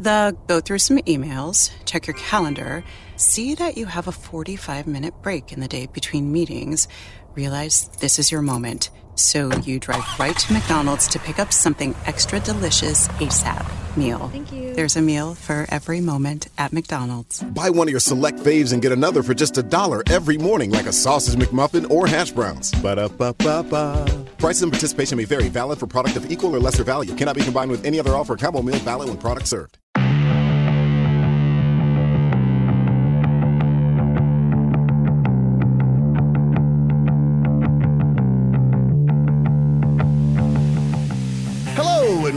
The go through some emails, check your calendar, see that you have a 45 minute break in the day between meetings, realize this is your moment. So you drive right to McDonald's to pick up something extra delicious ASAP meal. Thank you. There's a meal for every moment at McDonald's. Buy one of your select faves and get another for just a dollar every morning, like a sausage McMuffin or hash browns. Ba-da-ba-ba-ba. Prices and participation may vary. Valid for product of equal or lesser value. Cannot be combined with any other offer. Combo meal valid when product served.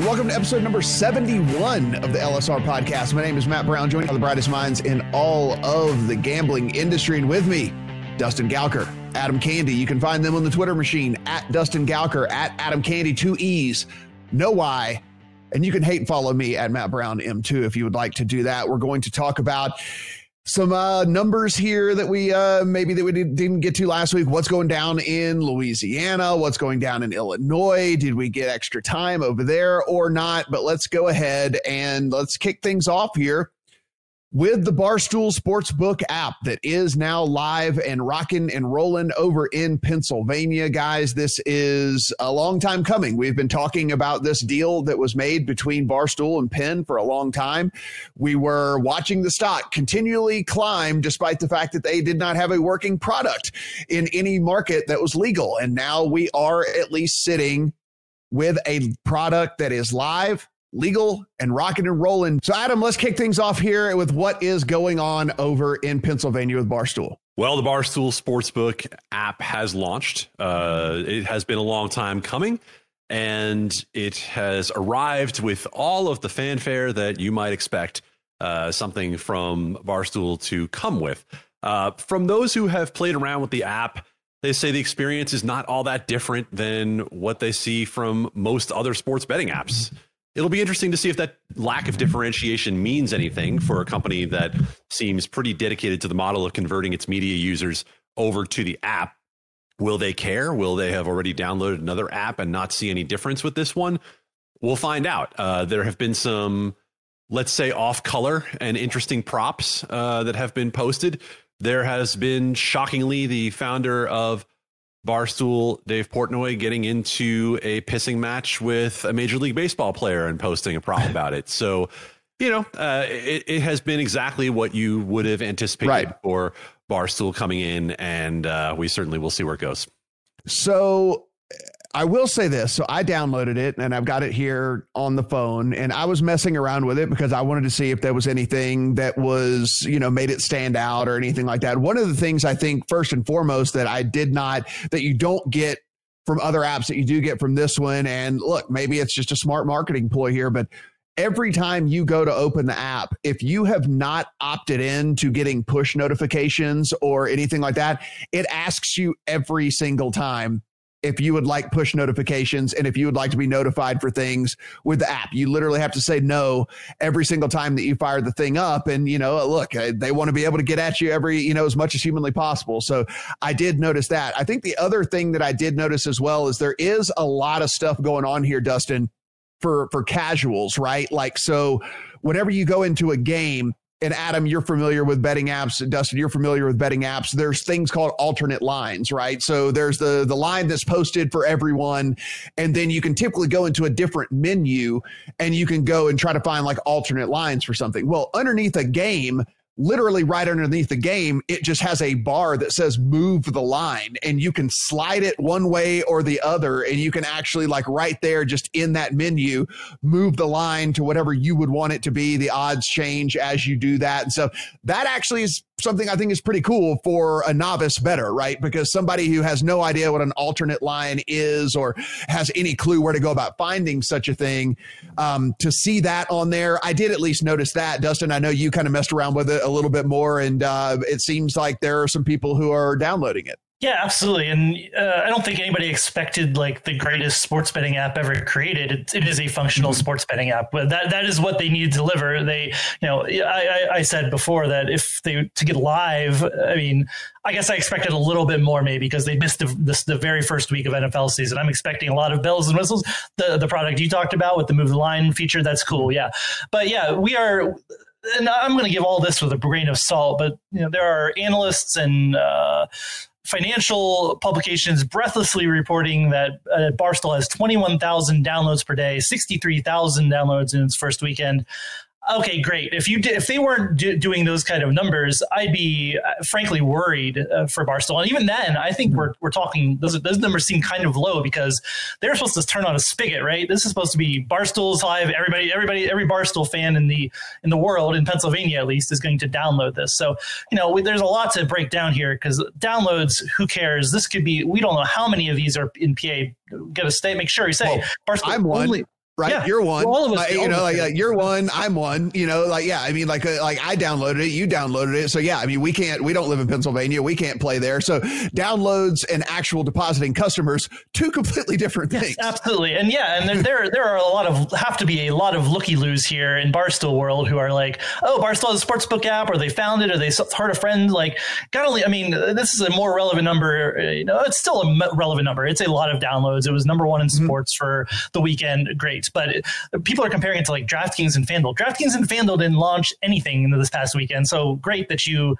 Welcome to episode number 71 of the LSR podcast. My name is Matt Brown, joined by the brightest minds in all of the gambling industry. And with me, Dustin Gouker, Adam Candee. You can find them on the Twitter machine at Dustin Gouker, at Adam Candee, two E's, no Y. And you can hate follow me at Matt Brown M2 if you would like to do that. We're going to talk about some uh, numbers here that we uh, maybe that we did, didn't get to last week. What's going down in Louisiana? What's going down in Illinois? Did we get extra time over there or not? But let's go ahead and let's kick things off here with the Barstool Sportsbook app that is now live and rocking and rolling over in Pennsylvania. Guys, this is a long time coming. We've been talking about this deal that was made between Barstool and Penn for a long time. We were watching the stock continually climb despite the fact that they did not have a working product in any market that was legal. And now we are at least sitting with a product that is live legal and rocking and rolling. So, Adam, let's kick things off here with what is going on over in Pennsylvania with Barstool. Well, the Barstool Sportsbook app has launched. Uh, it has been a long time coming, and it has arrived with all of the fanfare that you might expect uh, something from Barstool to come with. Uh, from those who have played around with the app, they say the experience is not all that different than what they see from most other sports betting apps it'll be interesting to see if that lack of differentiation means anything for a company that seems pretty dedicated to the model of converting its media users over to the app. Will they care? Will they have already downloaded another app and not see any difference with this one? We'll find out. Uh, there have been some, let's say, off color and interesting props uh, that have been posted. There has been shockingly the founder of Barstool Dave Portnoy getting into a pissing match with a Major League Baseball player and posting a prop about it. So, you know, uh, it, it, has been exactly what you would have anticipated right. for Barstool coming in, and uh, we certainly will see where it goes. So, I will say this. So I downloaded it and I've got it here on the phone and I was messing around with it because I wanted to see if there was anything that was, you know, made it stand out or anything like that. One of the things I think first and foremost that I did not, that you don't get from other apps that you do get from this one. And look, maybe it's just a smart marketing ploy here, but every time you go to open the app, if you have not opted in to getting push notifications or anything like that, it asks you every single time if you would like push notifications and if you would like to be notified for things with the app. You literally have to say no every single time that you fire the thing up. And, you know, look, uh, they want to be able to get at you every, you know, as much as humanly possible. So I did notice that. I think the other thing that I did notice as well is there is a lot of stuff going on here, Dustin, for, for casuals, right? Like, so whenever you go into a game, and Adam, you're familiar with betting apps. Dustin, you're familiar with betting apps. There's things called alternate lines, right? So there's the the line that's posted for everyone, and then you can typically go into a different menu and you can go and try to find like alternate lines for something. Well, underneath a game, literally right underneath the game, it just has a bar that says move the line and you can slide it one way or the other. And you can actually, like right there, just in that menu, move the line to whatever you would want it to be. The odds change as you do that. And so that actually is something I think is pretty cool for a novice better, right? Because somebody who has no idea what an alternate line is or has any clue where to go about finding such a thing, um, to see that on there, I did at least notice that. Dustin, I know you kind of messed around with it a little bit more, and uh, it seems like there are some people who are downloading it. Yeah, absolutely. And uh, I don't think anybody expected like the greatest sports betting app ever created. It, it is a functional mm-hmm. sports betting app, but that that is what they need to deliver. They, you know, I, I said before that if they to get live, I mean, I guess I expected a little bit more maybe because they missed the, this, the very first week of NFL season. I'm expecting a lot of bells and whistles. The the product you talked about with the move the line feature, that's cool. Yeah, but yeah, we are and I'm going to give all this with a grain of salt, but you know there are analysts and uh, financial publications breathlessly reporting that uh, Barstool has 21,000 downloads per day, 63,000 downloads in its first weekend okay, great. If you did, if they weren't do, doing those kind of numbers, I'd be uh, frankly worried uh, for Barstool. And even then, I think we're we're talking those those numbers seem kind of low because they're supposed to turn on a spigot, right? This is supposed to be Barstool's live. Everybody, everybody, every Barstool fan in the in the world, in Pennsylvania at least, is going to download this. So you know, we, there's a lot to break down here because downloads. Who cares? This could be. We don't know how many of these are in PA. Get a state. Make sure you say well, Barstool. I'm one. Only, right? Yeah. You're one. All of us, like, you know, like, like, you're one, I'm one. You know, like yeah. I mean, like uh, like I downloaded it, you downloaded it. So yeah, I mean, we can't. We don't live in Pennsylvania. We can't play there. So downloads and actual depositing customers, two completely different things. Yes, absolutely, and yeah, and there, there there are a lot of have to be a lot of looky loos here in Barstool world who are like, oh, Barstool has a sportsbook app, or they found it, or they heard a friend. Like, got only. I mean, this is a more relevant number. You know, it's still a relevant number. It's a lot of downloads. It was number one in mm-hmm. sports mm-hmm. for the weekend. Great, but. It, people are comparing it to like DraftKings and FanDuel. DraftKings and FanDuel didn't launch anything this past weekend, so great that you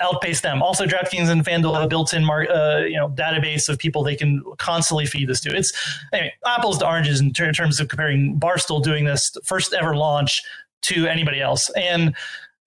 outpace them. Also, DraftKings and FanDuel have a built-in uh, you know database of people they can constantly feed this to. It's anyway, apples to oranges in, ter- in terms of comparing Barstool doing this first ever launch to anybody else. And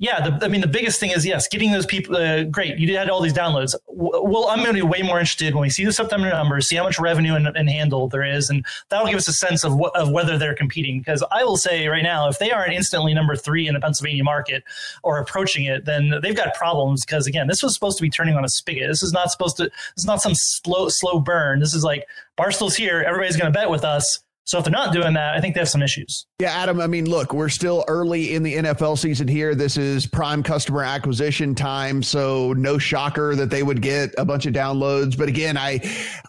yeah, the, I mean, the biggest thing is yes, getting those people. Uh, great, you had all these downloads. Well, I'm going to be way more interested when we see the September numbers, see how much revenue and, and handle there is, and that'll give us a sense of what, of whether they're competing. Because I will say right now, if they aren't instantly number three in the Pennsylvania market or approaching it, then they've got problems. Because again, this was supposed to be turning on a spigot. This is not supposed to. Is not some slow slow burn. This is like Barstool's here. Everybody's going to bet with us so if they're not doing that, I think they have some issues. Yeah, Adam, I mean, look, we're still early in the NFL season here. This is prime customer acquisition time, so no shocker that they would get a bunch of downloads. But again, I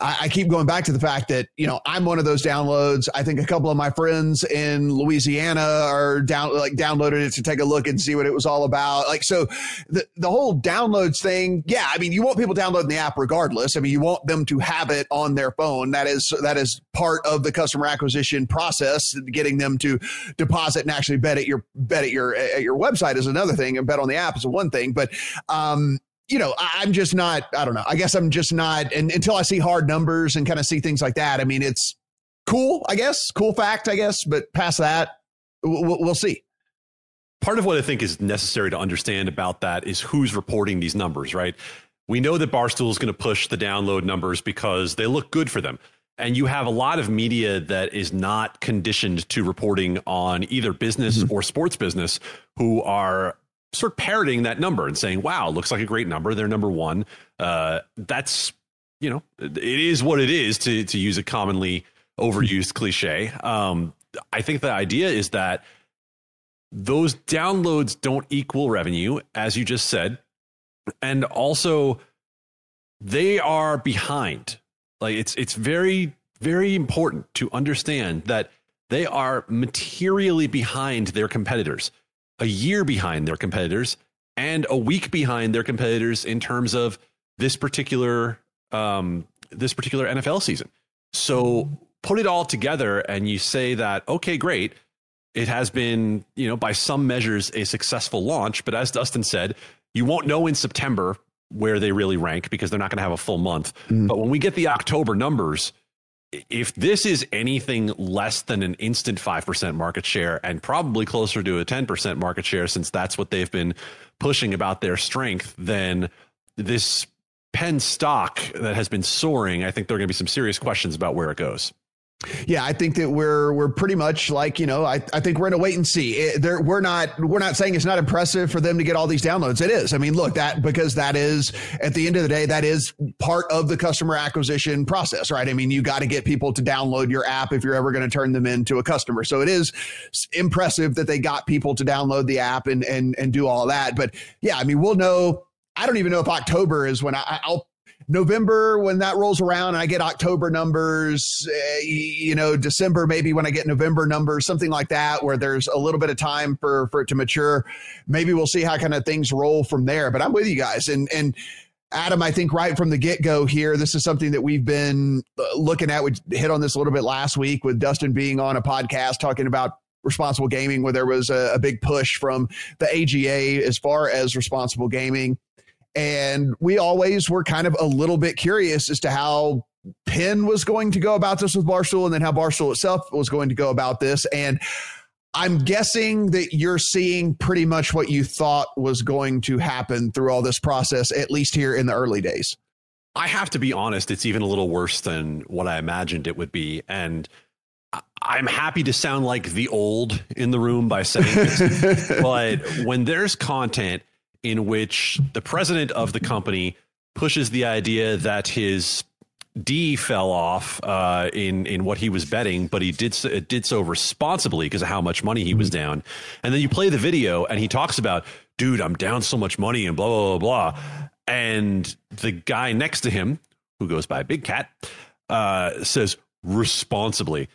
I keep going back to the fact that, you know, I'm one of those downloads. I think a couple of my friends in Louisiana are down like downloaded it to take a look and see what it was all about. Like so the the whole downloads thing, yeah, I mean, you want people downloading the app regardless. I mean, you want them to have it on their phone. That is that is part of the customer acquisition acquisition process, getting them to deposit and actually bet at your bet at your at your website is another thing, and bet on the app is one thing. But um, you know, I, am just not. I don't know. I guess I'm just not. And until I see hard numbers and kind of see things like that, I mean, it's cool. I guess cool fact. I guess, but past that, we'll, we'll see. Part of what I think is necessary to understand about that is who's reporting these numbers, right? We know that Barstool is going to push the download numbers because they look good for them and you have a lot of media that is not conditioned to reporting on either business mm-hmm. or sports business who are sort of parroting that number and saying, wow, looks like a great number. They're number one. Uh, that's, you know, it is what it is to, to use a commonly overused cliche. Um, I think the idea is that those downloads don't equal revenue, as you just said. And also, they are behind like it's it's very very important to understand that they are materially behind their competitors, a year behind their competitors, and a week behind their competitors in terms of this particular um, this particular NFL season. So put it all together, and you say that okay, great. It has been, you know, by some measures, a successful launch. But as Dustin said, you won't know in September where they really rank because they're not going to have a full month. Mm. But when we get the October numbers, if this is anything less than an instant 5% market share and probably closer to a 10% market share, since that's what they've been pushing about their strength, then this Penn stock that has been soaring, I think there are going to be some serious questions about where it goes. Yeah, I think that we're we're pretty much like you know I, I think we're in a wait and see. It, there, we're not we're not saying it's not impressive for them to get all these downloads. It is. I mean, look that because that is at the end of the day that is part of the customer acquisition process, right? I mean, you got to get people to download your app if you're ever going to turn them into a customer. So it is impressive that they got people to download the app and and and do all that. But yeah, I mean, we'll know. I don't even know if October is when I, I'll November when that rolls around I get October numbers, uh, you know, December maybe when I get November numbers, something like that, where there's a little bit of time for for it to mature. Maybe we'll see how kind of things roll from there. But I'm with you guys, and and Adam, I think right from the get go here, this is something that we've been uh, looking at. We hit on this a little bit last week with Dustin being on a podcast talking about responsible gaming, where there was a, a big push from the AGA as far as responsible gaming and we always were kind of a little bit curious as to how Penn was going to go about this with Barstool and then how Barstool itself was going to go about this. And I'm guessing that you're seeing pretty much what you thought was going to happen through all this process, at least here in the early days. I have to be honest, it's even a little worse than what I imagined it would be. And I'm happy to sound like the old in the room by saying this, but when there's content in which the president of the company pushes the idea that his D fell off uh, in in what he was betting, but he did so, did so responsibly because of how much money he was mm-hmm. down. And then you play the video, and he talks about, "Dude, I'm down so much money," and blah blah blah blah. And the guy next to him, who goes by Big Cat, uh, says responsibly.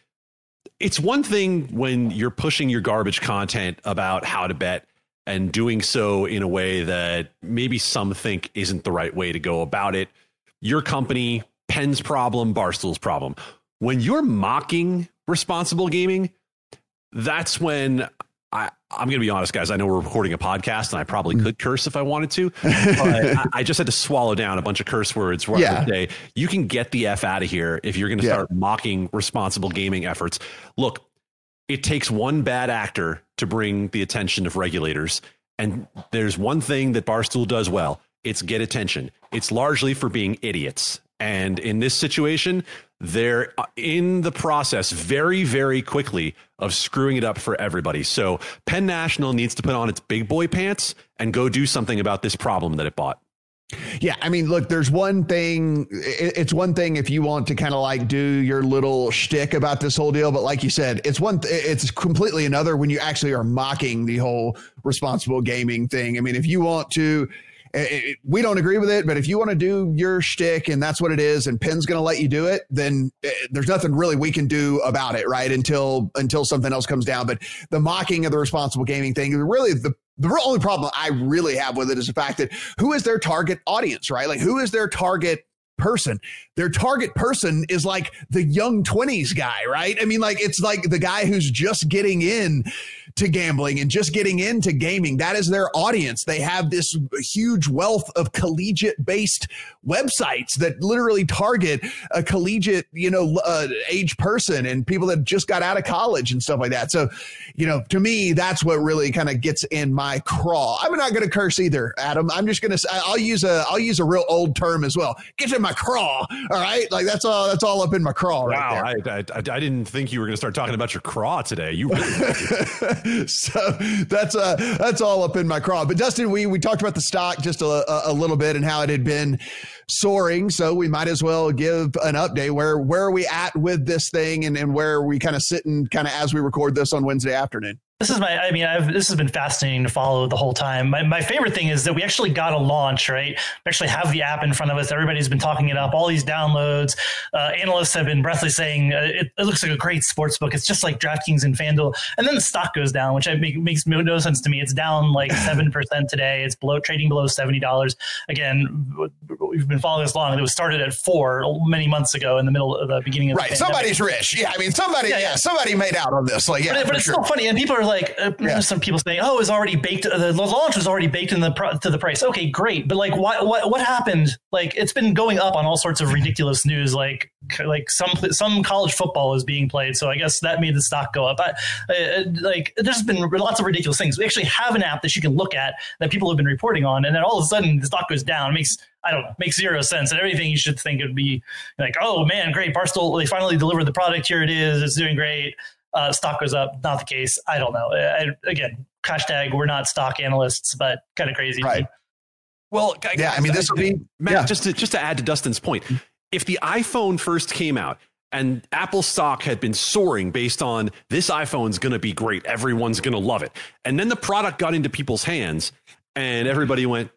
It's one thing when you're pushing your garbage content about how to bet and doing so in a way that maybe some think isn't the right way to go about it. Your company, Penn's problem, Barstool's problem. When you're mocking responsible gaming, that's when I, I'm going to be honest, guys. I know we're recording a podcast, and I probably mm. could curse if I wanted to, but I, I, just had to swallow down a bunch of curse words. Where yeah. You can get the f out of here if you're going to yeah. start mocking responsible gaming efforts. Look, it takes one bad actor to bring the attention of regulators. And there's one thing that Barstool does well it's get attention. It's largely for being idiots. And in this situation, they're uh, in the process very, very quickly of screwing it up for everybody. So Penn National needs to put on its big boy pants and go do something about this problem that it bought. Yeah, I mean, look, there's one thing. It's one thing if you want to kind of like do your little shtick about this whole deal, but like you said, it's one. It's completely another when you actually are mocking the whole responsible gaming thing. I mean, if you want to, it, we don't agree with it, but if you want to do your shtick and that's what it is, and Penn's going to let you do it, then it, eh, there's nothing really we can do about it, right? Until until something else comes down. But the mocking of the responsible gaming thing, is really the the only problem I really have with it is the fact that who is their target audience, right? Like who is their target person. Their target person is like the young 20s guy, right? I mean, like it's like the guy who's just getting in to gambling and just getting into gaming. That is their audience. They have this huge wealth of collegiate based websites that literally target a collegiate, you know, uh, age person and people that just got out of college and stuff like that. So, you know, to me, that's what really kind of gets in my craw. I'm not going to curse either, Adam. I'm just going to, I'll use a, I'll use a real old term as well. Get in my craw. All right. Like that's all, that's all up in my craw right wow, I, I, I, didn't think you were going to start talking about your craw today. You really so that's, uh, that's all up in my craw. But Dustin, we, we talked about the stock just a, a, a little bit and how it had been soaring. So we might as well give an update. Where where are we at with this thing, and, and where are we kind of sitting, kind of as we record this on Wednesday afternoon? This is my, I mean, I've, this has been fascinating to follow the whole time. My, my favorite thing is that we actually got a launch, right? We actually have the app in front of us. Everybody's been talking it up, all these downloads. Uh, analysts have been breathlessly saying uh, it, it, looks like a great sports book. It's just like DraftKings and FanDuel. And then the stock goes down, which make, makes no sense to me. It's down like 7% today. It's below trading below $70. Again, we've been following this long. It was started at four many months ago in the middle of the beginning of right. Somebody's rich. Yeah. I mean, somebody, yeah, yeah, somebody made out on this. Like, yeah, but, but it's sure. so funny. And people are like, uh, yeah. some people saying, "Oh, it's already baked. The launch was already baked in the to the price." Okay, great, but like, what what what happened? Like, it's been going up on all sorts of ridiculous news. Like, like some some college football is being played, so I guess that made the stock go up. But uh, like, there's been lots of ridiculous things. We actually have an app that you can look at that people have been reporting on, and then all of a sudden the stock goes down. It makes I don't know, makes zero sense. And everything you should think would be like, oh man, great, Barstool, they finally delivered the product. Here it is. It's doing great. Uh, stock goes up. Not the case. I don't know. I, again, hashtag we're not stock analysts, but kind of crazy. Right. Well, yeah, I mean, this will be Matt. Yeah. Just to just to add to Dustin's point, if the iPhone first came out and Apple stock had been soaring based on this iPhone's going to be great, everyone's going to love it, and then the product got into people's hands and everybody went,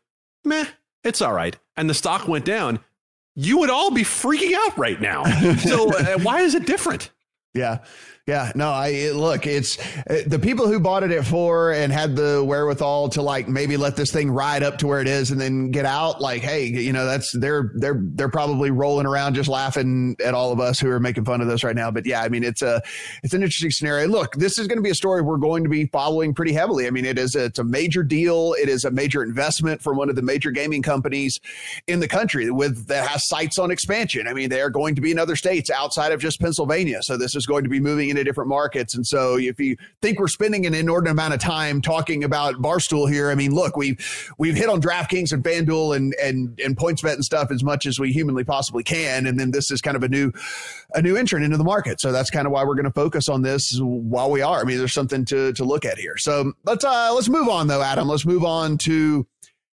meh, it's all right, and the stock went down, you would all be freaking out right now. So uh, why is it different? Yeah. Yeah, no, I it, look, it's uh, the people who bought it at four and had the wherewithal to like maybe let this thing ride up to where it is and then get out. Like, hey, you know, that's they're they're they're probably rolling around just laughing at all of us who are making fun of this right now. But yeah, I mean, it's a it's an interesting scenario. Look, this is going to be a story we're going to be following pretty heavily. I mean, it is a, it's a major deal. It is a major investment from one of the major gaming companies in the country with that has sights on expansion. I mean, they are going to be in other states outside of just Pennsylvania. So this is going to be moving into different markets. And so if you think we're spending an inordinate amount of time talking about Barstool here, I mean, look, we've we've hit on DraftKings and FanDuel and and and PointsBet and stuff as much as we humanly possibly can. And then this is kind of a new a new entrant into the market. So that's kind of why we're going to focus on this while we are. I mean, there's something to to look at here. So let's uh let's move on though, Adam. Let's move on to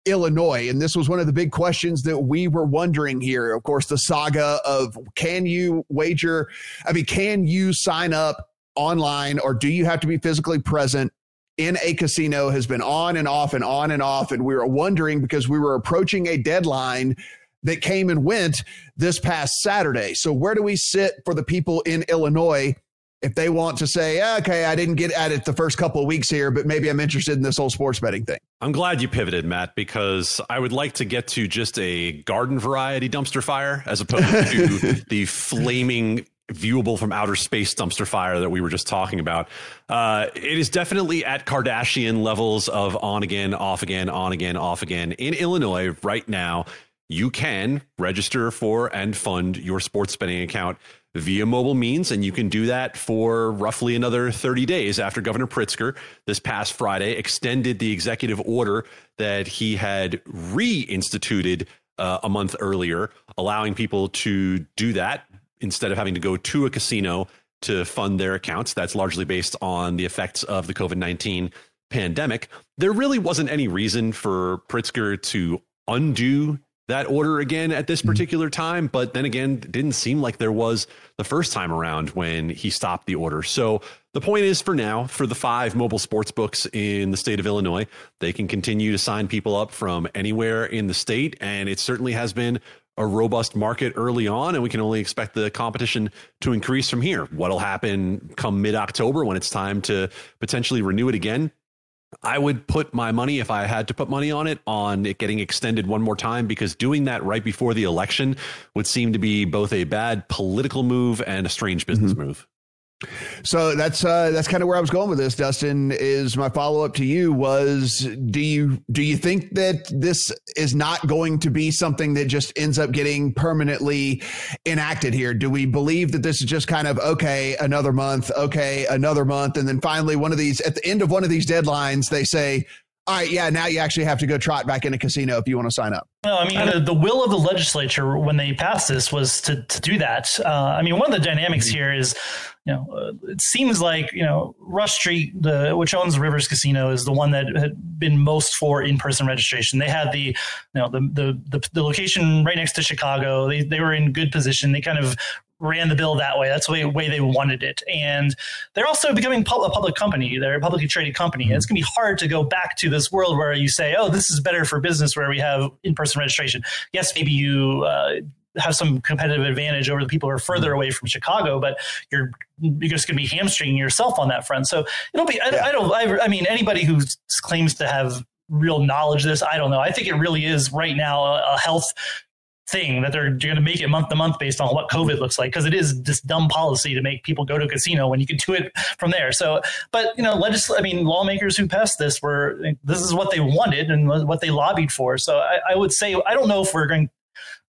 Illinois. And this was one of the big questions that we were wondering here. Of course, the saga of can you wager? I mean, can you sign up online or do you have to be physically present in a casino has been on and off and on and off. And we were wondering because we were approaching a deadline that came and went this past Saturday. So, where do we sit for the people in Illinois? If they want to say, okay, I didn't get at it the first couple of weeks here, but maybe I'm interested in this whole sports betting thing. I'm glad you pivoted, Matt, because I would like to get to just a garden variety dumpster fire as opposed to the flaming viewable from outer space dumpster fire that we were just talking about. Uh, it is definitely at Kardashian levels of on again, off again, on again, off again. In Illinois right now, you can register for and fund your sports betting account via mobile means, and you can do that for roughly another 30 days after Governor Pritzker this past Friday extended the executive order that he had reinstituted uh, a month earlier, allowing people to do that instead of having to go to a casino to fund their accounts. That's largely based on the effects of the COVID 19 pandemic. There really wasn't any reason for Pritzker to undo that order again at this hmm. particular time. But then again, didn't seem like there was the first time around when he stopped the order. So the point is for now, for the five mobile sports books in the state of Illinois, they can continue to sign people up from anywhere in the state. And it certainly has been a robust market early on, and we can only expect the competition to increase from here. What'll happen come mid October when it's time to potentially renew it again? I would put my money, if I had to put money on it, on it getting extended one more time because doing that right before the election would seem to be both a bad political move and a strange business mm-hmm. move. So that's uh, that's kind of where I was going with this. Dustin is my follow up to you was do you do you think that this is not going to be something that just ends up getting permanently enacted here? Do we believe that this is just kind of okay, another month, okay, another month, and then finally one of these at the end of one of these deadlines they say all right, yeah, now you actually have to go trot back in a casino if you want to sign up. No, I mean, the, the will of the legislature when they passed this was to, to do that. Uh, I mean, one of the dynamics mm-hmm. here is, you know, uh, it seems like, you know, Rush Street, the, which owns Rivers Casino, is the one that had been most for in person registration. They had the, you know, the, the, the, the location right next to Chicago. They, they were in good position. They kind of ran the bill that way. That's the way, way they wanted it. And they're also becoming a public company. They're a publicly traded company. And it's going to be hard to go back to this world where you say, oh, this is better for business where we have in person registration. Yes, maybe you. Uh, have some competitive advantage over the people who are further away from Chicago, but you're you're just going to be hamstringing yourself on that front. So it'll be. I, yeah. I don't. I, I mean, anybody who claims to have real knowledge of this, I don't know. I think it really is right now a health thing that they're going to make it month to month based on what COVID looks like because it is this dumb policy to make people go to a casino when you can do it from there. So, but you know, legisl- I mean, lawmakers who passed this were this is what they wanted and what they lobbied for. So, I, I would say I don't know if we're going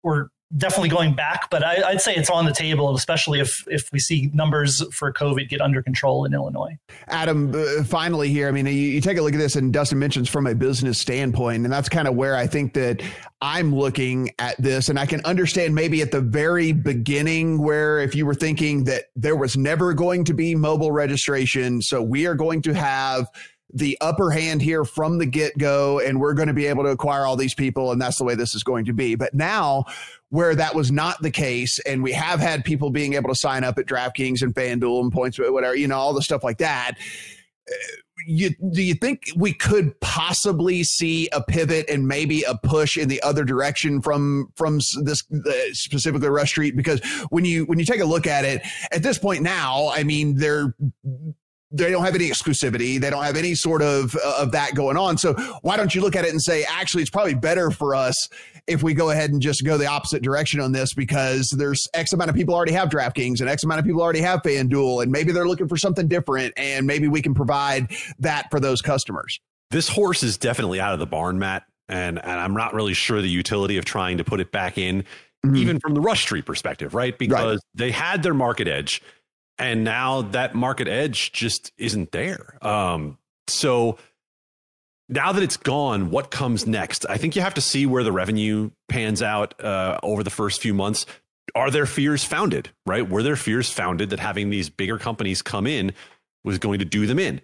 we're definitely going back, but I, would say it's on the table, especially if if we see numbers for COVID get under control in Illinois. Adam, uh, finally here, I mean, you, you, take a look at this, and Dustin mentions from a business standpoint, and that's kind of where I think that I'm looking at this, and I can understand maybe at the very beginning where if you were thinking that there was never going to be mobile registration, so we are going to have the upper hand here from the get go, and we're going to be able to acquire all these people, and that's the way this is going to be. But now, where that was not the case, and we have had people being able to sign up at DraftKings and FanDuel and points, whatever, you know, all the stuff like that. Uh, you, do you think we could possibly see a pivot and maybe a push in the other direction from from this specifically Rush Street? Because when you when you take a look at it at this point now, I mean they're they don't have any exclusivity. They don't have any sort of uh, of that going on. So why don't you look at it and say, actually, it's probably better for us if we go ahead and just go the opposite direction on this because there's X amount of people already have DraftKings and X amount of people already have FanDuel, and maybe they're looking for something different, and maybe we can provide that for those customers. This horse is definitely out of the barn, Matt, and and I'm not really sure the utility of trying to put it back in. Mm-hmm. Even from the Rush Street perspective, right? Because right. they had their market edge and now that market edge just isn't there. Um, so now that it's gone, what comes next? I think you have to see where the revenue pans out uh, over the first few months. Are their fears founded? Right? Were their fears founded that having these bigger companies come in was going to do them in?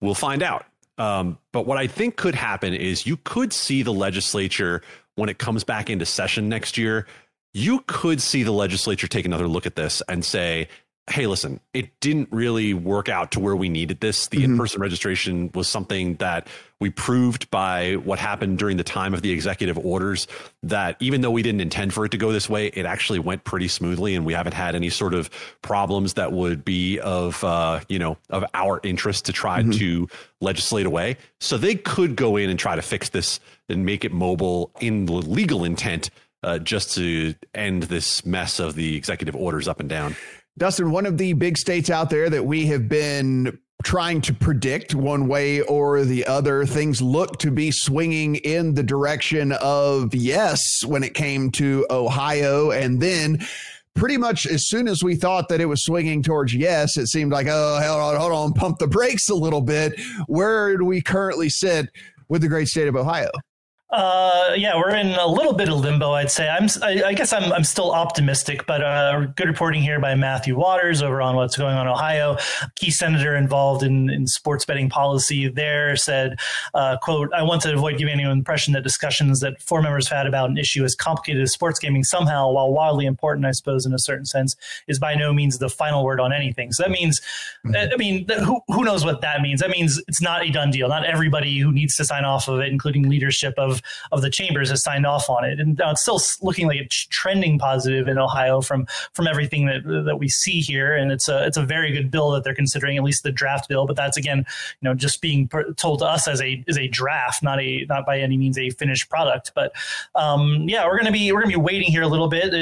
We'll find out. Um, but what I think could happen is you could see the legislature when it comes back into session next year. You could see the legislature take another look at this and say, hey, listen, it didn't really work out to where we needed this. The mm-hmm. in person registration was something that we proved by what happened during the time of the executive orders that even though we didn't intend for it to go this way, it actually went pretty smoothly, and we haven't had any sort of problems that would be of uh, you know of our interest to try mm-hmm. to legislate away. So they could go in and try to fix this and make it mobile in the legal intent. Uh, just to end this mess of the executive orders up and down. Dustin, one of the big states out there that we have been trying to predict one way or the other. Things look to be swinging in the direction of yes when it came to Ohio. And then pretty much as soon as we thought that it was swinging towards yes, it seemed like, oh, hold on, hold on, pump the brakes a little bit. Where do we currently sit with the great state of Ohio? Uh, yeah, we're in a little bit of limbo. I'd say. I'm. I, I guess I'm. I'm still optimistic, but uh, good reporting here by Matthew Waters over on what's going on in Ohio. Key senator involved in, in sports betting policy there said, uh, "quote I want to avoid giving anyone the impression that discussions that four members have had about an issue as complicated as sports gaming somehow, while wildly important, I suppose, in a certain sense, is by no means the final word on anything. So that means, mm-hmm. I mean, who who knows what that means? That means it's not a done deal. Not everybody who needs to sign off of it, including leadership of of the chambers has signed off on it, and it's still looking like it's trending positive in Ohio from from everything that that we see here. And it's a it's a very good bill that they're considering, at least the draft bill. But that's again, you know, just being told to us as a as a draft, not a not by any means a finished product. But um, yeah, we're gonna be we're gonna be waiting here a little bit.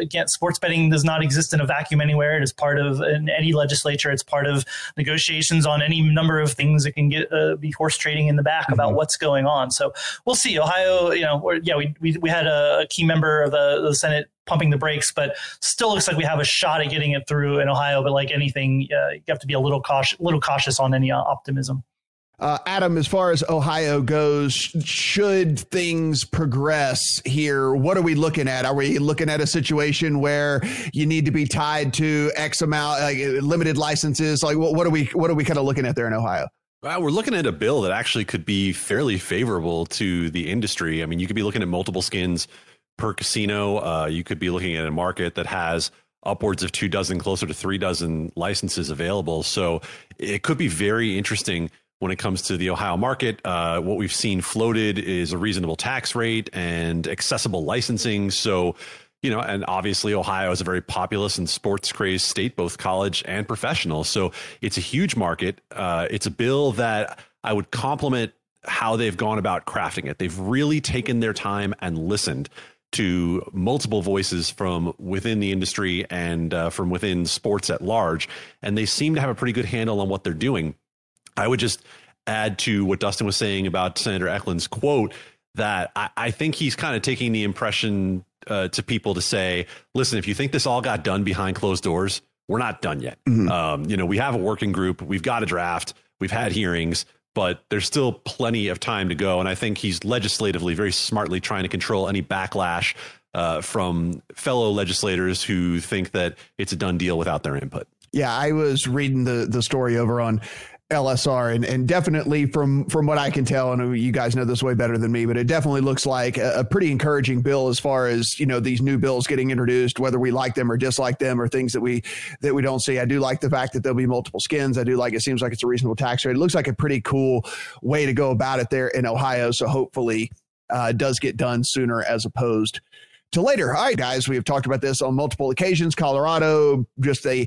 Again, sports betting does not exist in a vacuum anywhere. It is part of any legislature. It's part of negotiations on any number of things that can get uh, be horse trading in the back mm-hmm. about what's going on. So we'll see. Ohio you know, yeah, we, we, we had a key member of the, the Senate pumping the brakes, but still looks like we have a shot at getting it through in Ohio. But like anything, uh, you have to be a little cautious, little cautious on any uh, optimism. Uh, Adam, as far as Ohio goes, should things progress here, what are we looking at? Are we looking at a situation where you need to be tied to X amount, like limited licenses? Like, what, what are we, what are we kind of looking at there in Ohio? Well, we're looking at a bill that actually could be fairly favorable to the industry. I mean, you could be looking at multiple skins per casino. Uh, you could be looking at a market that has upwards of two dozen, closer to three dozen licenses available. So it could be very interesting when it comes to the Ohio market. Uh, what we've seen floated is a reasonable tax rate and accessible licensing. So you know, and obviously Ohio is a very populous and sports crazed state, both college and professional. So it's a huge market. Uh, it's a bill that I would compliment how they've gone about crafting it. They've really taken their time and listened to multiple voices from within the industry and uh, from within sports at large, and they seem to have a pretty good handle on what they're doing. I would just add to what Dustin was saying about Senator Eklund's quote that I, I think he's kind of taking the impression uh, to people to say, listen, if you think this all got done behind closed doors, we're not done yet. Mm-hmm. Um, you know, we have a working group, we've got a draft, we've had hearings, but there's still plenty of time to go. And I think he's legislatively very smartly trying to control any backlash uh, from fellow legislators who think that it's a done deal without their input. Yeah, I was reading the the story over on LSR and, and definitely from from what I can tell, and you guys know this way better than me, but it definitely looks like a, a, pretty encouraging bill as far as you know these new bills getting introduced, whether we like them or dislike them or things that we that we don't see. I do like the fact that there'll be multiple skins. I do like it seems like it's a reasonable tax rate. It looks like a pretty cool way to go about it there in Ohio. So hopefully uh, does get done sooner as opposed to later. Right, guys, we have talked about this on multiple occasions. Colorado, just a,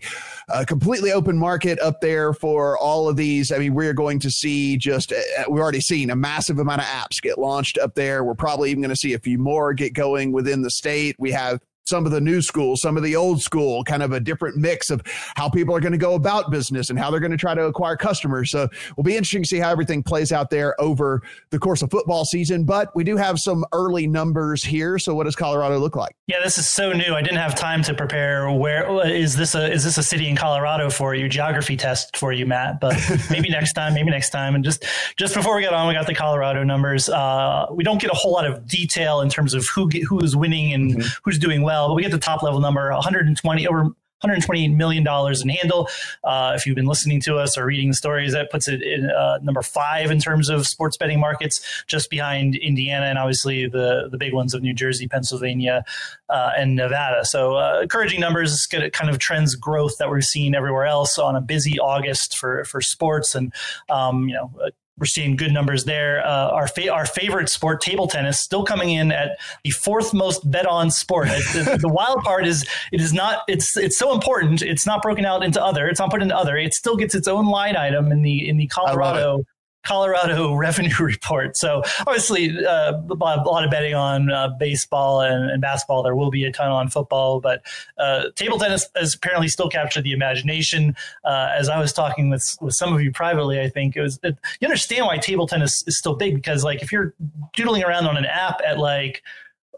a, completely open market up there for all of these. I mean, we're going to see just, uh, we've already seen a massive amount of apps get launched up there. We're probably even going to see a few more get going within the state. We have some of the new school, some of the old school, kind of a different mix of how people are going to go about business and how they're going to try to acquire customers. So we'll be interesting to see how everything plays out there over the course of football season. But we do have some early numbers here. So what does Colorado look like? Yeah, this is so new. I didn't have time to prepare. Where is this a is this a city in Colorado for you? Geography test for you, Matt. But maybe next time. Maybe next time. And just just before we get on, we got the Colorado numbers. Uh, we don't get a whole lot of detail in terms of who who is winning and mm-hmm. who's doing well well, but we get the top level number 120 over 128 million dollars in handle. Uh, if you've been listening to us or reading the stories, that puts it in uh, number five in terms of sports betting markets, just behind Indiana and obviously the the big ones of New Jersey, Pennsylvania, uh, and Nevada. So uh, encouraging numbers, get kind of trends growth that we're seeing everywhere else on a busy August for for sports and um, you know we're seeing good numbers there. Uh, our fa- our favorite sport, table tennis, still coming in at the fourth most bet on sport. the, the, wild part is it is not. It's it's so important. It's not broken out into other. It's not put into other. It still gets its own line item in the in the Colorado Colorado revenue report. So obviously, uh, a lot of betting on uh, baseball and, and, basketball. There will be a ton on football, but uh, table tennis has apparently still captured the imagination. Uh, as I was talking with with some of you privately, I think it was it, you understand why table tennis is still big because like if you're doodling around on an app at like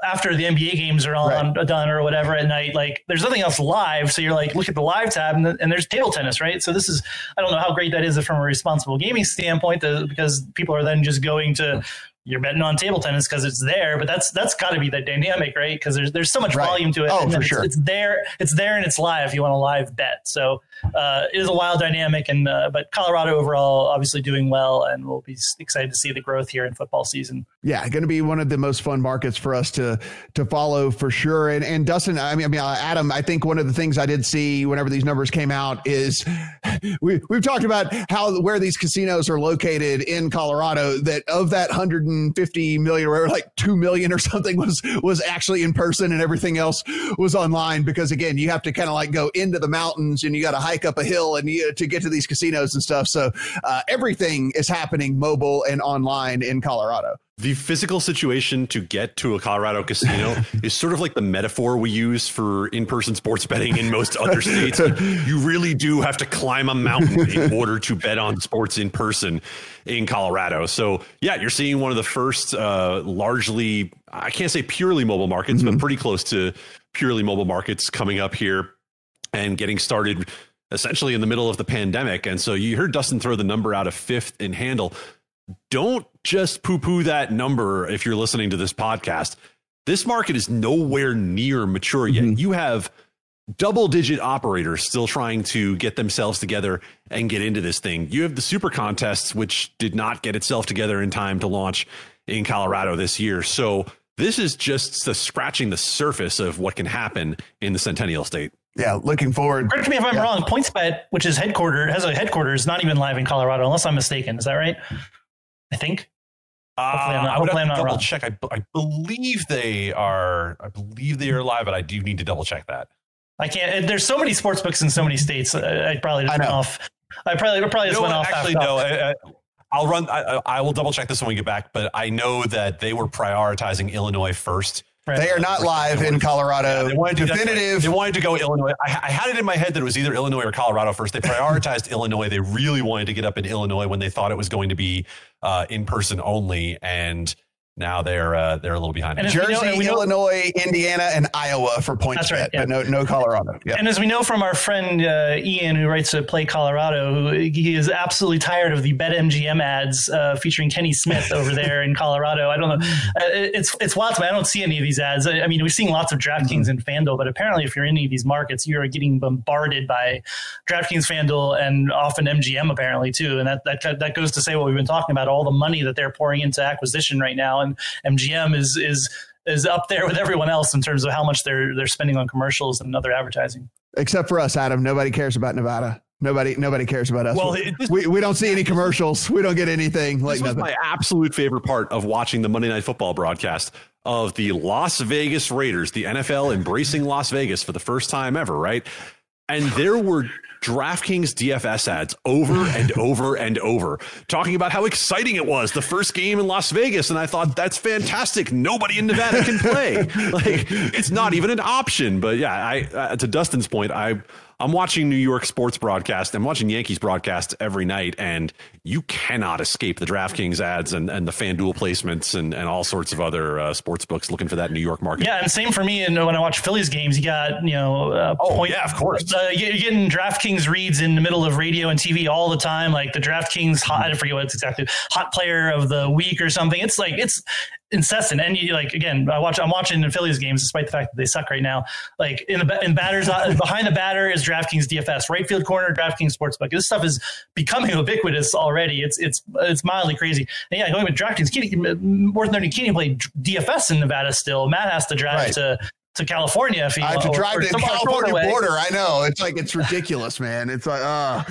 after the NBA games are on right. done or whatever at night, like there's nothing else live. So you're like, look at the live tab and, and, there's table tennis, right? So this is, I don't know how great that is from a responsible gaming standpoint to, because people are then just going to you're betting on table tennis because it's there, but that's that's got to be the dynamic, right? Because there's there's so much right. volume to it. Oh, for it's, sure. It's there, it's there, and it's live. If you want a live bet, so uh, it is a wild dynamic. And uh, but Colorado overall, obviously doing well, and we'll be excited to see the growth here in football season. Yeah, going to be one of the most fun markets for us to to follow for sure. And and Dustin, I mean, I mean, uh, Adam, I think one of the things I did see whenever these numbers came out is we we've talked about how where these casinos are located in Colorado. That of that 150 million or like 2 million or something was was actually in person and everything else was online because again you have to kind of like go into the mountains and you got to hike up a hill and you, to get to these casinos and stuff. So uh, everything is happening mobile and online in colorado the physical situation to get to a Colorado casino is sort of like the metaphor we use for in-person sports betting in most other states. you really do have to climb a mountain in order to bet on sports in person in Colorado. So yeah, you're seeing one of the first uh, largely, I can't say purely mobile markets, mm-hmm. but pretty close to purely mobile markets coming up here and getting started essentially in the middle of the pandemic. And so you heard Dustin throw the number out of fifth in handle don't just poo poo that number if you're listening to this podcast. This market is nowhere near mature yet. Mm-hmm. You have double digit operators still trying to get themselves together and get into this thing. You have the super contests, which did not get itself together in time to launch in Colorado this year. So this is just the scratching the surface of what can happen in the Centennial State. Yeah, looking forward. Correct me if I'm yeah. wrong. PointsBet, which is headquartered, has a headquarters, not even live in Colorado, unless I'm mistaken. Is that right? I think. Hopefully, I'm uh, not, I would have to double wrong. check. I, I believe they are. I believe they are live, but I do need to double check that. I can't. There's so many sports books in so many states. Uh, I probably just I went off. I probably probably you know went off. Actually, no. I, will run. I, I will double check this when we get back. But I know that they were prioritizing Illinois first. They are not live in Colorado. Yeah, they wanted to, Definitive. They wanted to go Illinois. I, I, had it in my head that it was either Illinois or Colorado first. They prioritized Illinois. They really wanted to get up in Illinois when they thought it was going to be uh, in person only. And now they're uh, they're a little behind. And Jersey, know, Illinois, know, Indiana, and Iowa for points. That's right. Yeah. But no, no Colorado. Yeah. And as we know from our friend uh, Ian, who writes at Play Colorado, who he is absolutely tired of the BetMGM ads uh, featuring Kenny Smith over there in Colorado. I don't know. Uh, it's it's wild to me. I don't see any of these ads. I, I mean, we're seeing lots of DraftKings mm-hmm. and FanDuel, but apparently, if you're in any of these markets, you're getting bombarded by DraftKings, FanDuel, and often MGM apparently too. And that that that goes to say what we've been talking about: all the money that they're pouring into acquisition right now and MGM is is is up there with everyone else in terms of how much they're they're spending on commercials and other advertising. Except for us, Adam. Nobody cares about Nevada. Nobody, nobody cares about us. Well, this, we, we don't see any commercials. We don't get anything. Like this was my absolute favorite part of watching the Monday Night Football broadcast of the Las Vegas Raiders, the NFL embracing Las Vegas for the first time ever, right? And there were DraftKings DFS ads over and over and over, talking about how exciting it was the first game in Las Vegas. And I thought, that's fantastic. Nobody in Nevada can play. like, it's not even an option. But yeah, I, uh, to Dustin's point, I, I'm watching New York sports broadcast. I'm watching Yankees broadcast every night, and you cannot escape the DraftKings ads and, and the FanDuel placements and, and all sorts of other uh, sports books looking for that New York market. Yeah, and same for me. And when I watch Phillies games, you got you know, uh, oh point, yeah, of course, uh, you're getting DraftKings reads in the middle of radio and TV all the time, like the DraftKings hot. I forget what it's exactly hot player of the week or something. It's like it's incessant. And you like again, I watch. I'm watching the Phillies games, despite the fact that they suck right now. Like in the in batters uh, behind the batter is DraftKings DFS, right field corner DraftKings Sportsbook. This stuff is becoming ubiquitous already. It's it's it's mildly crazy. And yeah, going with DraftKings, more than thirty, can't even play DFS in Nevada still. Matt has to drive right. to to California if he I have to drive to the California border. I know it's like it's ridiculous, man. It's like uh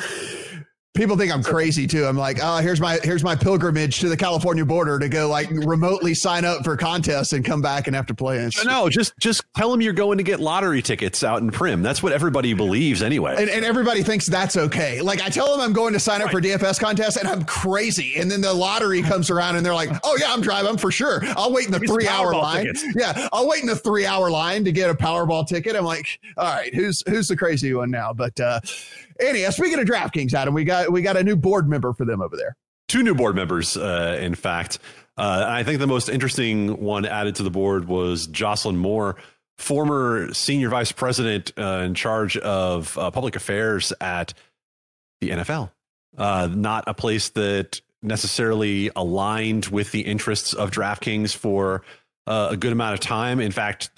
people think I'm crazy too. I'm like, oh, here's my here's my pilgrimage to the California border to go like remotely sign up for contests and come back and have to play. It's, no, just just tell them you're going to get lottery tickets out in Primm. That's what everybody believes anyway. And, and everybody thinks that's okay. Like I tell them I'm going to sign up right. for DFS contests and I'm crazy. And then the lottery comes around and they're like, oh yeah, I'm driving for sure. I'll wait in the three hour line. Tickets. Yeah, I'll wait in the three hour line to get a Powerball ticket. I'm like, all right, who's who's the crazy one now? But uh Anyhow, speaking of DraftKings, Adam, we got we got a new board member for them over there. Two new board members, uh, in fact. Uh, I think the most interesting one added to the board was Jocelyn Moore, former senior vice president uh, in charge of uh, public affairs at the NFL. Uh, not a place that necessarily aligned with the interests of DraftKings for uh, a good amount of time. In fact,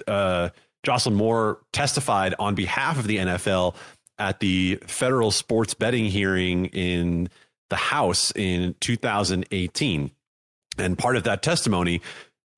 Jocelyn Moore testified on behalf of the NFL at the federal sports betting hearing in the House in 2018. And part of that testimony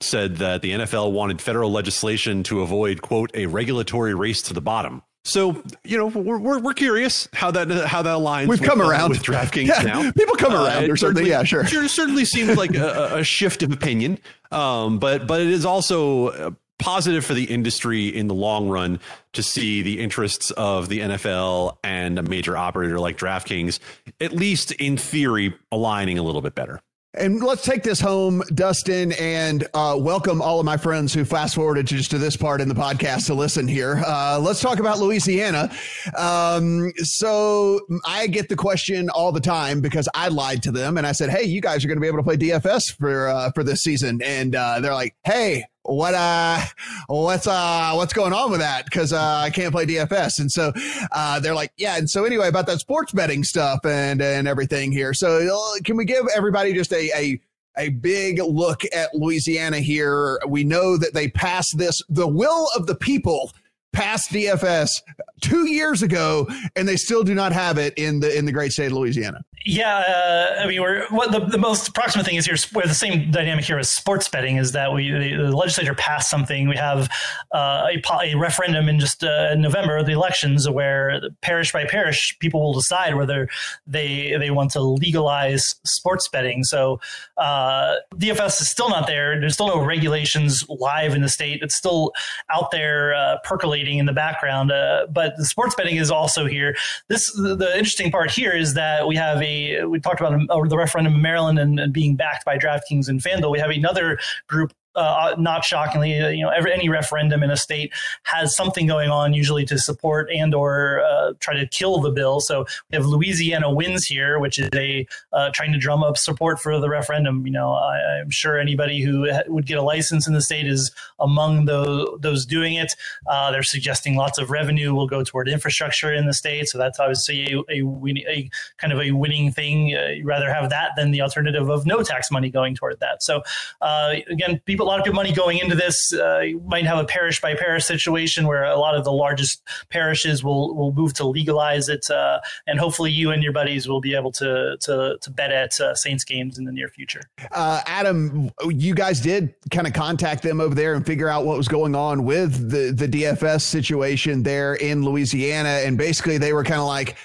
said that the NFL wanted federal legislation to avoid, quote, a regulatory race to the bottom. So you know we're, we're, we're curious how that how that aligns. We've with, come uh, around with DraftKings yeah, now. People come uh, around uh, or something. Yeah, sure. Sure, certainly seems like a, a, shift of opinion. Um, but but it is also uh, positive for the industry in the long run to see the interests of the NFL and a major operator like DraftKings, at least in theory, aligning a little bit better. And let's take this home, Dustin, and uh, welcome all of my friends who fast forwarded just to this part in the podcast to listen here. Uh, let's talk about Louisiana. Um, so I get the question all the time because I lied to them and I said, "Hey, you guys are going to be able to play DFS for uh, for this season," and uh, they're like, "Hey, what uh what's uh what's going on with that? Because uh, i can't play dfs and so uh they're like yeah and so anyway about that sports betting stuff and and everything here. So uh, can we give everybody just a a a big look at louisiana here? We know that they passed this the will of the people passed dfs two years ago and they still do not have it in the in the great state of louisiana yeah, uh, I mean, we're what the, the most approximate thing is here. Where the same dynamic here as sports betting is that we the, legislature passed something. We have uh, a, a, referendum in just uh, November, the elections, where parish by parish, people will decide whether they they want to legalize sports betting. So uh, DFS is still not there. There's still no regulations live in the state. It's still out there uh, percolating in the background. Uh, but the sports betting is also here. This the, interesting part here is that we have we talked about uh, the referendum in Maryland and, and, being backed by DraftKings and FanDuel. We have another group uh, not shockingly, uh, you know, every, any referendum in a state has something going on, usually to support and or uh, try to kill the bill. So we have Louisiana wins here, which is a uh, trying to drum up support for the referendum. You know, I, am sure anybody who would get a license in the state is among those those doing it. Uh, they're suggesting lots of revenue will go toward infrastructure in the state, so that's obviously a, a, a kind of a winning thing. Uh, you rather have that than the alternative of no tax money going toward that. So again, people lot of good money going into this. Uh, you might have a parish by parish situation where a lot of the largest parishes will will move to legalize it, uh, and hopefully you and your buddies will be able to to to bet at uh, Saints games in the near future. Uh, Adam, you guys did kind of contact them over there and figure out what was going on with the the DFS situation there in Louisiana, and basically they were kind of like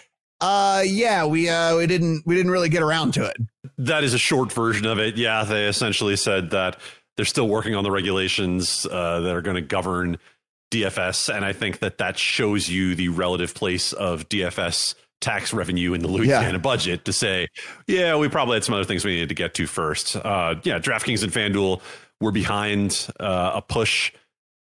uh, yeah, we uh, we didn't we didn't really get around to it. That is a short version of it. Yeah, they essentially said that they're still working on the regulations uh, that are going to govern DFS, and I think that that shows you the relative place of DFS tax revenue in the Louisiana yeah. budget to say, yeah, we probably had some other things we needed to get to first. Uh, yeah, DraftKings and FanDuel were behind uh, a push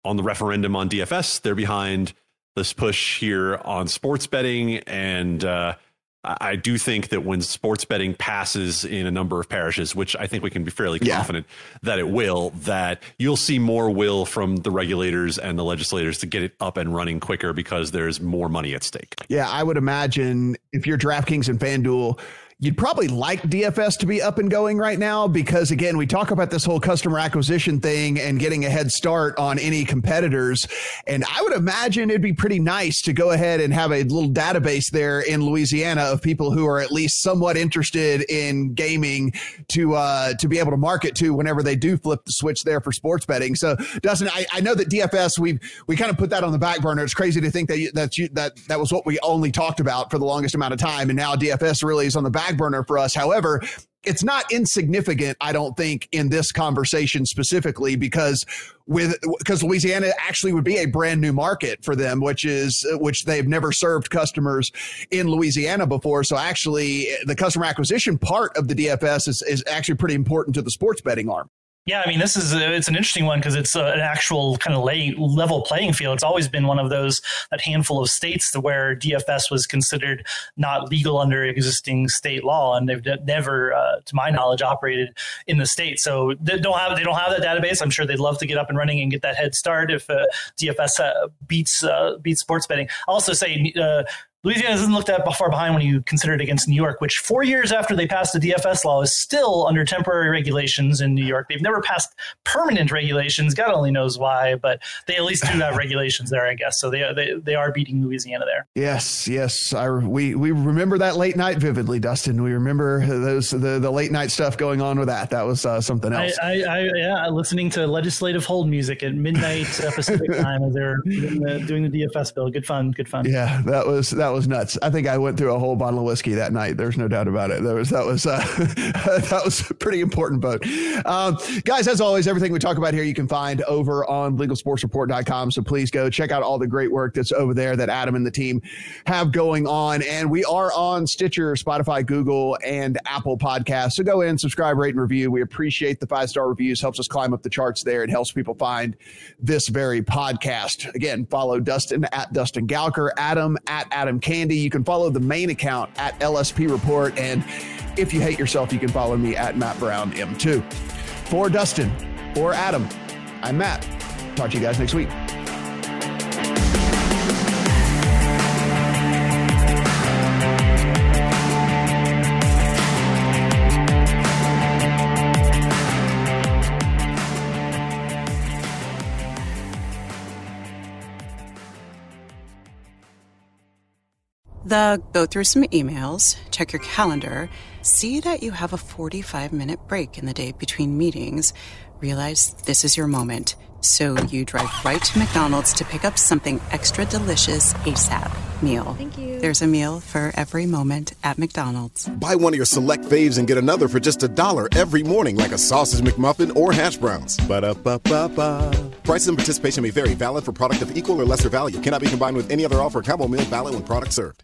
on the referendum on DFS. They're behind this push here on sports betting. And uh, I do think that when sports betting passes in a number of parishes, which I think we can be fairly confident yeah. that it will, that you'll see more will from the regulators and the legislators to get it up and running quicker because there's more money at stake. Yeah, I would imagine if you're DraftKings and FanDuel, You'd probably like DFS to be up and going right now because, again, we talk about this whole customer acquisition thing and getting a head start on any competitors. And I would imagine it'd be pretty nice to go ahead and have a little database there in Louisiana of people who are at least somewhat interested in gaming to uh, to be able to market to whenever they do flip the switch there for sports betting. So, Dustin, I, I know that DFS we we kind of put that on the back burner. It's crazy to think that you, that you, that that was what we only talked about for the longest amount of time, and now DFS really is on the back back burner for us. However, it's not insignificant, I don't think, in this conversation specifically, because with because Louisiana actually would be a brand new market for them, which is which they've never served customers in Louisiana before. So actually, the customer acquisition part of the DFS is, is actually pretty important to the sports betting arm. Yeah, I mean, this is it's an interesting one because it's an actual kind of lay, level playing field. It's always been one of those that handful of states where DFS was considered not legal under existing state law, and they've never, uh, to my knowledge, operated in the state. So they don't have they don't have that database. I'm sure they'd love to get up and running and get that head start if uh, DFS uh, beats uh, beats sports betting. I'll also say uh, Louisiana doesn't look that far behind when you consider it against New York, which four years after they passed the DFS law is still under temporary regulations in New York. They've never passed permanent regulations. God only knows why, but they at least do have regulations there, I guess. So they they, they are beating Louisiana there. Yes, yes. I, we we remember that late night vividly, Dustin. We remember those the, the late night stuff going on with that. That was uh, something else. I, I, I, yeah, listening to legislative hold music at midnight Pacific time as they're doing the, doing the DFS bill. Good fun, good fun. Yeah, that was that was nuts. I think I went through a whole bottle of whiskey that night. There's no doubt about it. That was that was uh, that was a pretty important vote. Um, guys, as always, everything we talk about here you can find over on legalsportsreport.com. So please go check out all the great work that's over there that Adam and the team have going on. And we are on Stitcher, Spotify, Google, and Apple Podcasts. So go in, subscribe, rate, and review. We appreciate the five star reviews. Helps us climb up the charts there. It helps people find this very podcast. Again, follow Dustin at Dustin Gouker, Adam at Adam Candee. You can follow the main account at LSP Report. And if you hate yourself, you can follow me at Matt Brown M2. For Dustin or Adam, I'm Matt. Talk to you guys next week. The go through some emails, check your calendar, see that you have a 45 minute break in the day between meetings, realize this is your moment. So you drive right to McDonald's to pick up something extra delicious ASAP meal. Thank you. There's a meal for every moment at McDonald's. Buy one of your select faves and get another for just a dollar every morning, like a sausage McMuffin or hash browns. Ba da ba ba ba. Prices and participation may vary. Valid for product of equal or lesser value. Cannot be combined with any other offer. Combo meal valid when product served.